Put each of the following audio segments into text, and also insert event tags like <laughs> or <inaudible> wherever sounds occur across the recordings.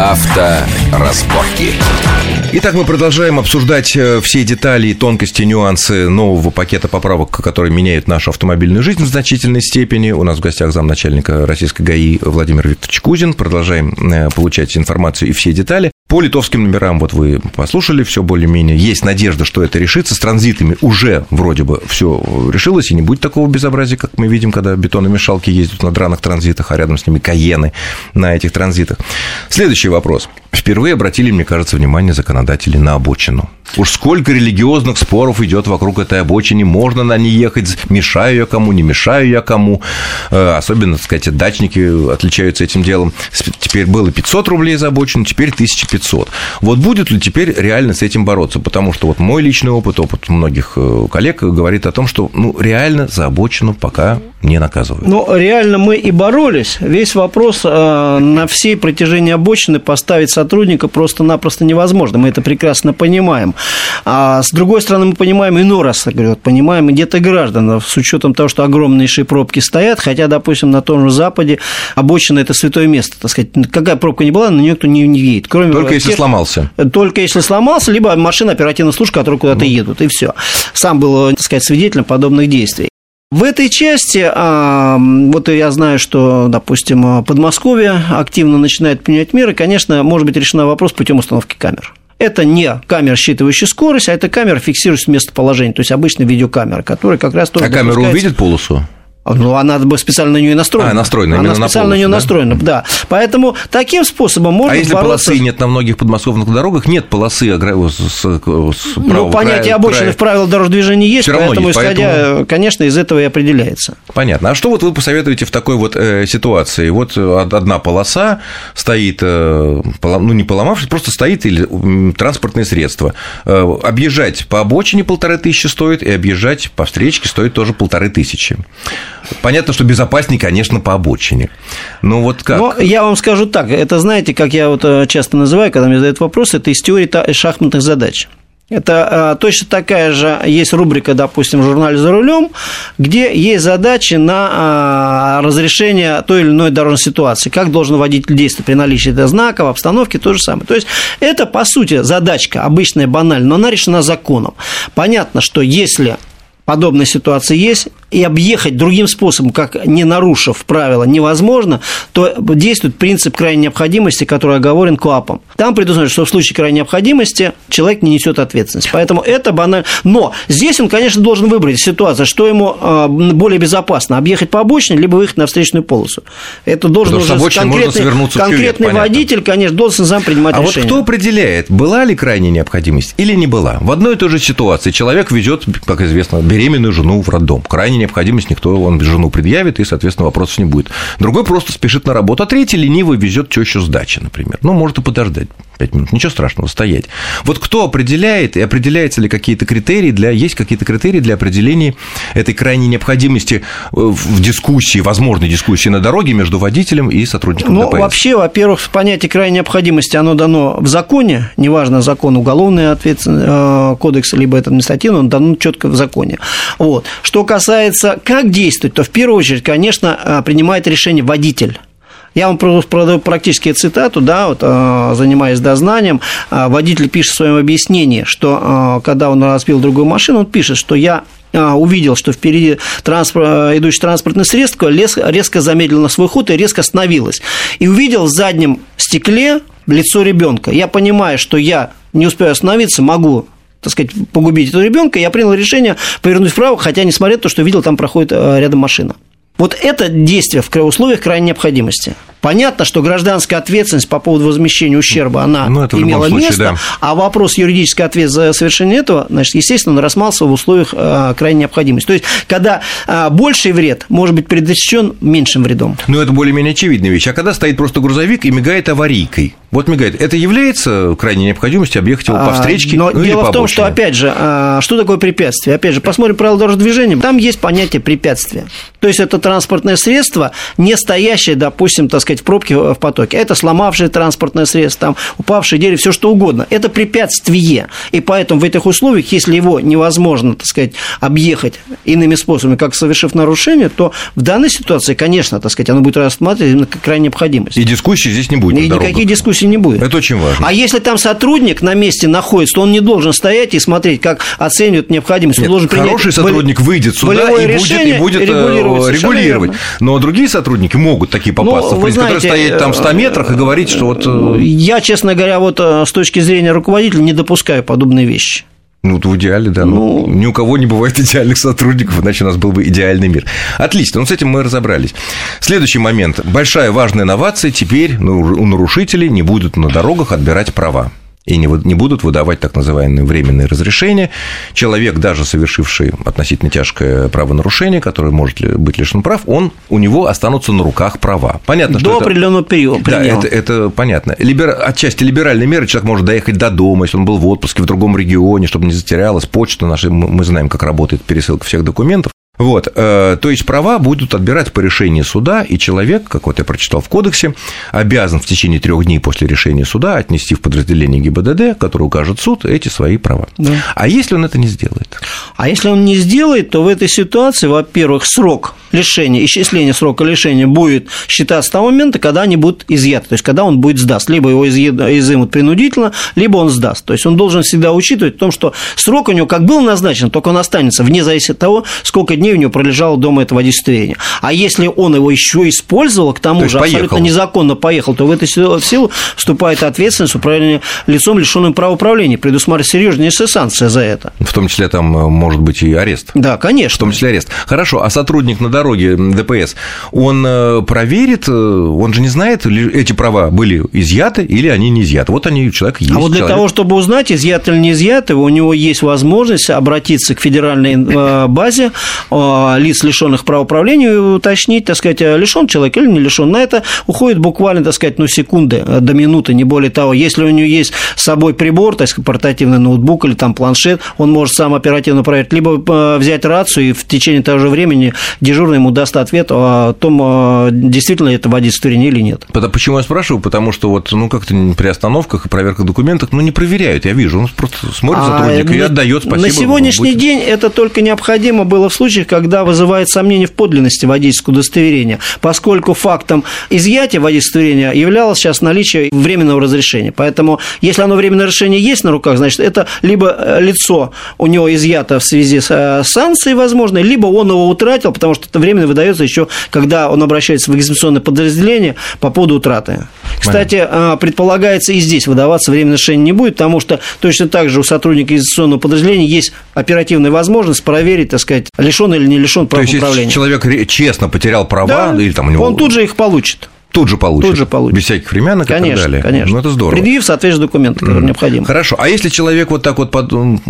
Авторазборки. Итак, мы продолжаем обсуждать э, все детали и тонкости, нюансы нового пакета поправок, которые меняют нашу автомобильную жизнь в значительной степени. У нас в гостях замначальника российской ГАИ Владимир Викторович Кузин. Продолжаем э, получать информацию и все детали. По литовским номерам, вот вы послушали, все более-менее. Есть надежда, что это решится. С транзитами уже вроде бы все решилось, и не будет такого безобразия, как мы видим, когда бетономешалки ездят на драных транзитах, а рядом с ними каены на этих транзитах. Следующий вопрос. Впервые обратили, мне кажется, внимание законодатели на обочину. Уж сколько религиозных споров идет вокруг этой обочины, можно на ней ехать, мешаю я кому, не мешаю я кому. Э, особенно, так сказать, дачники отличаются этим делом. Теперь было 500 рублей за обочину, теперь 1500. Вот будет ли теперь реально с этим бороться? Потому что вот мой личный опыт, опыт многих э, коллег говорит о том, что ну, реально за обочину пока не наказывают. Ну, реально мы и боролись. Весь вопрос э, на всей протяжении обочины поставить сотрудника просто-напросто невозможно. Мы это прекрасно понимаем. А с другой стороны, мы понимаем иной раз, я говорю, понимаем где-то граждан, с учетом того, что огромнейшие пробки стоят, хотя, допустим, на том же Западе обочина – это святое место, так сказать, какая пробка не была, на нее никто не, не едет. Кроме Только тех, если сломался. Только если сломался, либо машина оперативной службы, которые куда-то ну. едут, и все. Сам был, так сказать, свидетелем подобных действий. В этой части, а, вот я знаю, что, допустим, Подмосковье активно начинает принимать меры, конечно, может быть решена вопрос путем установки камер. Это не камера, считывающая скорость, а это камера, фиксирующая местоположение, то есть обычная видеокамера, которая как раз тоже... А камера увидит полосу? Ну, она специально на нее настроена. А, настроена, Она специально на, на нее да? настроена, да. Поэтому таким способом можно А если бороться... полосы нет на многих подмосковных дорогах, нет полосы с, с Ну, понятие края, обочины края... в правилах дорожного движения есть, Всё поэтому, есть, исходя, поэтому... конечно, из этого и определяется. Понятно. А что вот вы посоветуете в такой вот э, ситуации? Вот одна полоса стоит, э, ну, не поломавшись, просто стоит или транспортное средство. Э, объезжать по обочине полторы тысячи стоит, и объезжать по встречке стоит тоже полторы тысячи. Понятно, что безопаснее, конечно, по обочине. Но вот как? Но я вам скажу так, это знаете, как я вот э, часто называю, когда мне задают вопрос, это из теории шахматных задач. Это э, точно такая же есть рубрика, допустим, в журнале «За рулем», где есть задачи на э, разрешение той или иной дорожной ситуации. Как должен водитель действовать при наличии знаков, обстановки, то же самое. То есть, это, по сути, задачка обычная, банальная, но она решена законом. Понятно, что если подобная ситуация есть, и объехать другим способом, как не нарушив правила, невозможно, то действует принцип крайней необходимости, который оговорен КОАПом. Там предусмотрено, что в случае крайней необходимости человек не несет ответственность. Поэтому это банально. Но здесь он, конечно, должен выбрать ситуацию, что ему а, более безопасно, объехать по обочине, либо выехать на встречную полосу. Это должен уже конкретный, конкретный кювет, водитель, конечно, должен сам принимать а решение. А вот кто определяет, была ли крайняя необходимость или не была? В одной и той же ситуации человек везет, как известно, беременную жену в роддом. Крайне необходимость никто, он жену предъявит, и, соответственно, вопросов не будет. Другой просто спешит на работу, а третий лениво везет тещу с дачи, например. Ну, может и подождать 5 минут, ничего страшного, стоять. Вот кто определяет, и определяются ли какие-то критерии для, есть какие-то критерии для определения этой крайней необходимости э, в дискуссии, возможной дискуссии на дороге между водителем и сотрудником ну, ДПС? вообще, во-первых, понятие крайней необходимости, оно дано в законе, неважно, закон уголовный ответственный э, кодекс, либо это административный, он дано четко в законе. Вот. Что касается, как действовать, то в первую очередь, конечно, э, принимает решение водитель. Я вам продаю практически цитату, да, вот, э, занимаясь дознанием, э, водитель пишет в своем объяснении, что когда он разбил другую машину, он пишет, что я увидел, что впереди транспорт, идущее транспортное средство резко замедлило свой ход и резко остановилось. И увидел в заднем стекле лицо ребенка. Я понимаю, что я не успею остановиться, могу так сказать, погубить этого ребенка, я принял решение повернуть вправо, хотя, несмотря на то, что видел, там проходит э, рядом машина. Вот это действие в условиях крайней необходимости. Понятно, что гражданская ответственность по поводу возмещения ущерба, она ну, имела случае, место, да. а вопрос юридической ответственности за совершение этого, значит, естественно, он рассмался в условиях э, крайней необходимости. То есть, когда э, больший вред может быть предотвращен меньшим вредом. Ну, это более-менее очевидная вещь. А когда стоит просто грузовик и мигает аварийкой, вот мигает, это является крайней необходимостью объехать его по а, встречке? Но ну, дело в том, что, опять же, а, что такое препятствие? Опять же, посмотрим правила дорожного движения, там есть понятие препятствия. То есть, это транспортное средство, не стоящее, допустим, так сказать, в пробке в потоке. Это сломавшее транспортное средство, там, упавшее дерево, все что угодно. Это препятствие. И поэтому в этих условиях, если его невозможно, так сказать, объехать иными способами, как совершив нарушение, то в данной ситуации, конечно, так сказать, оно будет рассматривать как крайняя необходимость. И дискуссии здесь не будет. И никаких дискуссий не будет. Это очень важно. А если там сотрудник на месте находится, то он не должен стоять и смотреть, как оценивают необходимость. Нет, он должен принять хороший сотрудник выйдет сюда и будет, и будет регулировать. регулировать. Но другие сотрудники могут такие попасться, ну, в принципе, знаете, которые стоят там в 100 метрах и говорить, что вот... Я, честно говоря, вот с точки зрения руководителя не допускаю подобные вещи. Ну, в идеале, да. Ну, ни у кого не бывает <laughs> идеальных сотрудников, иначе у нас был бы идеальный мир. Отлично, ну с этим мы разобрались. Следующий момент. Большая важная инновация. Теперь ну, у нарушителей не будут на дорогах отбирать права и не, не будут выдавать так называемые временные разрешения. Человек, даже совершивший относительно тяжкое правонарушение, которое может быть лишен прав, он, у него останутся на руках права. Понятно, до что определенного периода. Да, это, это понятно. Либер... Отчасти либеральные меры, человек может доехать до дома, если он был в отпуске в другом регионе, чтобы не затерялась почта наша, мы знаем, как работает пересылка всех документов. Вот, э, то есть права будут отбирать по решению суда, и человек, как вот я прочитал в кодексе, обязан в течение трех дней после решения суда отнести в подразделение ГИБДД, которое укажет суд, эти свои права. Да. А если он это не сделает? А если он не сделает, то в этой ситуации, во-первых, срок лишения, исчисление срока лишения будет считаться с того момента, когда они будут изъяты, то есть когда он будет сдаст. Либо его изымут принудительно, либо он сдаст. То есть он должен всегда учитывать в том, что срок у него как был назначен, только он останется вне зависимости от того, сколько дней у него пролежало дома это водительствование. А если он его еще использовал, к тому то же абсолютно поехал. незаконно поехал, то в эту силу вступает ответственность управления лицом, лишенным права управления. Предусмотрена серьезнейшая санкция за это. В том числе там э, может быть и арест. Да, конечно. В том числе арест. Хорошо, а сотрудник на дороге ДПС, он э, проверит, э, он же не знает, эти права были изъяты или они не изъяты. Вот они, человек есть. А вот для человек. того, чтобы узнать, изъяты или не изъяты, у него есть возможность обратиться к федеральной базе лиц, лишенных права управления, уточнить, так сказать, лишен человек или не лишен. На это уходит буквально, так сказать, ну, секунды до минуты, не более того. Если у него есть с собой прибор, так сказать, портативный ноутбук или там планшет, он может сам оперативно проверить, либо э, взять рацию, и в течение того же времени дежурный ему даст ответ о том, э, действительно это водительство или нет. Почему я спрашиваю? Потому что вот, ну, как-то при остановках и проверках документов, ну, не проверяют, я вижу, он просто смотрит сотрудник а, и отдает спасибо. На сегодняшний день это только необходимо было в случаях, когда вызывает сомнение в подлинности водительского удостоверения, поскольку фактом изъятия водительского удостоверения являлось сейчас наличие временного разрешения. Поэтому, если оно временное разрешение есть на руках, значит, это либо э, лицо у него изъято в связи с э, санкцией возможной, либо он его утратил, потому что это временно выдается еще, когда он обращается в экзаменационное подразделение по поводу утраты. Кстати, Понятно. предполагается и здесь выдаваться временное решение не будет, потому что точно так же у сотрудника экзаменационного подразделения есть оперативная возможность проверить, так сказать, лишен или не лишен прав управления. То есть, человек честно потерял права, да, или там у него... он тут же их получит. Тут же получит. Тут же получит. Без всяких временок конечно, и так далее. Конечно, Ну, это здорово. Предъявив соответствующие документы, которые mm. необходимы. Хорошо. А если человек вот так вот, под, он,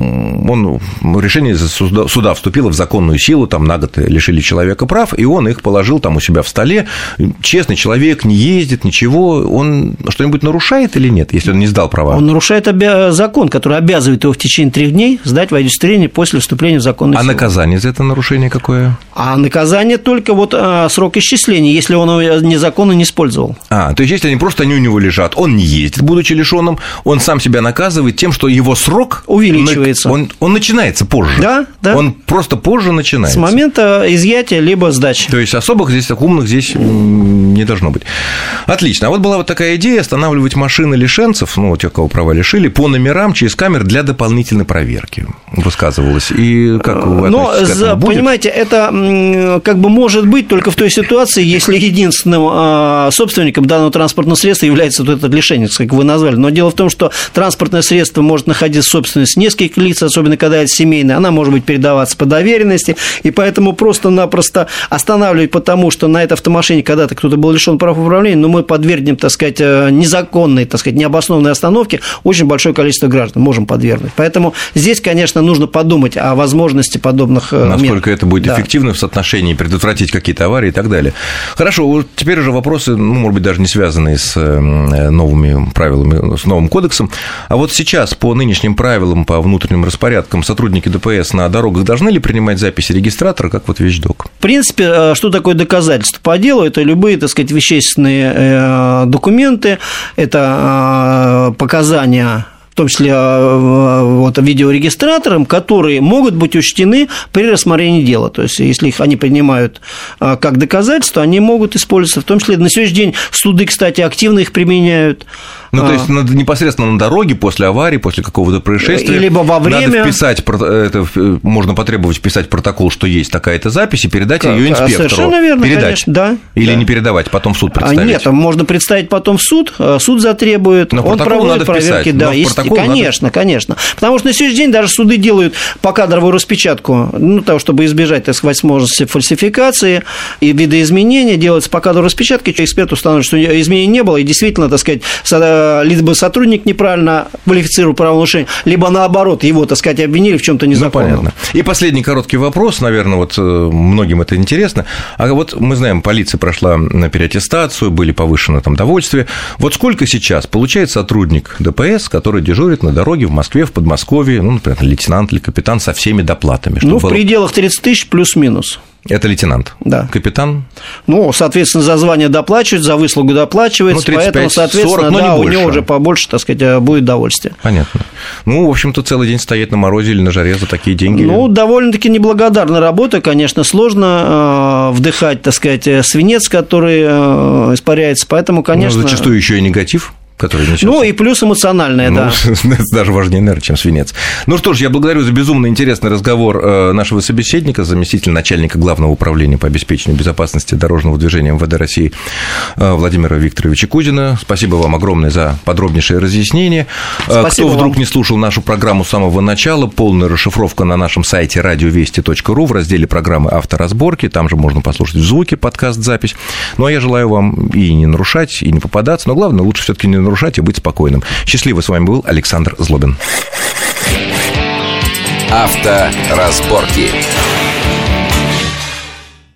решение суда, суда вступило в законную силу, там на год лишили человека прав, и он их положил там у себя в столе, честный человек, не ездит, ничего, он что-нибудь нарушает или нет, если он не сдал права? Он нарушает обя... закон, который обязывает его в течение трех дней сдать водительство после вступления в законную а силу. А наказание за это нарушение какое? А наказание только вот а, срок исчисления, если он незаконно не использовал. А, то есть, если они просто они у него лежат, он не ездит, будучи лишенным, он сам себя наказывает тем, что его срок увеличивается. Он, он начинается позже. Да, да. Он просто позже начинается. С момента изъятия либо сдачи. То есть особых здесь так умных здесь не должно быть. Отлично. А вот была вот такая идея останавливать машины лишенцев, ну, тех, кого права лишили, по номерам через камеры для дополнительной проверки. Высказывалось. И как вы Но, за, понимаете, это как бы может быть только в той ситуации, если единственным а, собственником да данного транспортного средства является вот это лишение, как вы назвали. Но дело в том, что транспортное средство может находиться в собственности нескольких лиц, особенно когда это семейное, она может быть передаваться по доверенности, и поэтому просто-напросто останавливать потому, что на этой автомашине когда-то кто-то был лишен прав управления, но мы подвергнем, так сказать, э, незаконной, так сказать, необоснованной остановке очень большое количество граждан можем подвергнуть. Поэтому здесь, конечно, нужно подумать о возможности подобных э, Насколько мер. это будет да. эффективно в соотношении предотвратить какие-то аварии и так далее. Хорошо, вот теперь уже вопросы, ну, может быть, даже не связанные с эм, новыми правилами, с новым кодексом. А вот сейчас по нынешним правилам, по внутренним распорядкам сотрудники ДПС на дорогах должны ли принимать записи регистратора, как вот вещдок? В принципе, э, что такое доказательство по делу? Это любые, так сказать, вещественные э, документы, это э, показания том числе вот, видеорегистраторам, которые могут быть учтены при рассмотрении дела. То есть, если их они принимают как доказательство, они могут использоваться. В том числе на сегодняшний день суды, кстати, активно их применяют. Ну, то есть непосредственно на дороге, после аварии, после какого-то происшествия. Либо во время. Надо вписать, это, можно потребовать вписать протокол, что есть такая-то запись, и передать ее а, инспектору. Совершенно верно, передать. конечно, да. Или да. не передавать, потом в суд а, представить. Нет, можно представить потом в суд, суд затребует, Но он проводит надо проверки. Вписать. Да, есть, конечно, надо... конечно. Потому что на сегодняшний день даже суды делают покадровую распечатку, ну, того, чтобы избежать, так сказать, возможности фальсификации и видоизменения, делается покадровая распечатка, эксперт установит, что изменений не было, и действительно, так сказать, либо сотрудник неправильно квалифицировал правонарушение, либо наоборот, его, так сказать, обвинили в чем-то незаконном. Ну, понятно. И последний короткий вопрос, наверное, вот э, многим это интересно. А вот мы знаем, полиция прошла переаттестацию, были повышены там довольствия. Вот сколько сейчас получает сотрудник ДПС, который дежурит на дороге в Москве, в Подмосковье, ну, например, лейтенант или капитан со всеми доплатами? Ну, в было... пределах 30 тысяч плюс-минус. Это лейтенант. Да. Капитан? Ну, соответственно, за звание доплачивают, за выслугу доплачивается, ну, 35, поэтому, соответственно, 40, да, у него уже побольше, так сказать, э, будет удовольствие. Понятно. Ну, в общем-то, целый день стоять на морозе или на жаре за такие деньги. Ну, довольно-таки неблагодарная работа, конечно, сложно э, вдыхать, так сказать, э, свинец, который испаряется, поэтому, конечно... Ну, зачастую еще и негатив который несется. Ну и плюс эмоциональное, ну, да. <laughs> Это даже важнее, наверное, чем свинец. Ну что ж, я благодарю за безумно интересный разговор э, нашего собеседника, заместителя начальника Главного управления по обеспечению безопасности дорожного движения МВД России э, Владимира Викторовича Кузина. Спасибо вам огромное за подробнейшее разъяснение. Э, Спасибо Кто вдруг вам. не слушал нашу программу с самого начала, полная расшифровка на нашем сайте радиовести.ру в разделе программы «Авторазборки». Там же можно послушать в звуке подкаст-запись. Ну, а я желаю вам и не нарушать, и не попадаться, но главное, лучше все таки не нарушать нарушать и быть спокойным. Счастливо с вами был Александр Злобин. Авторазборки.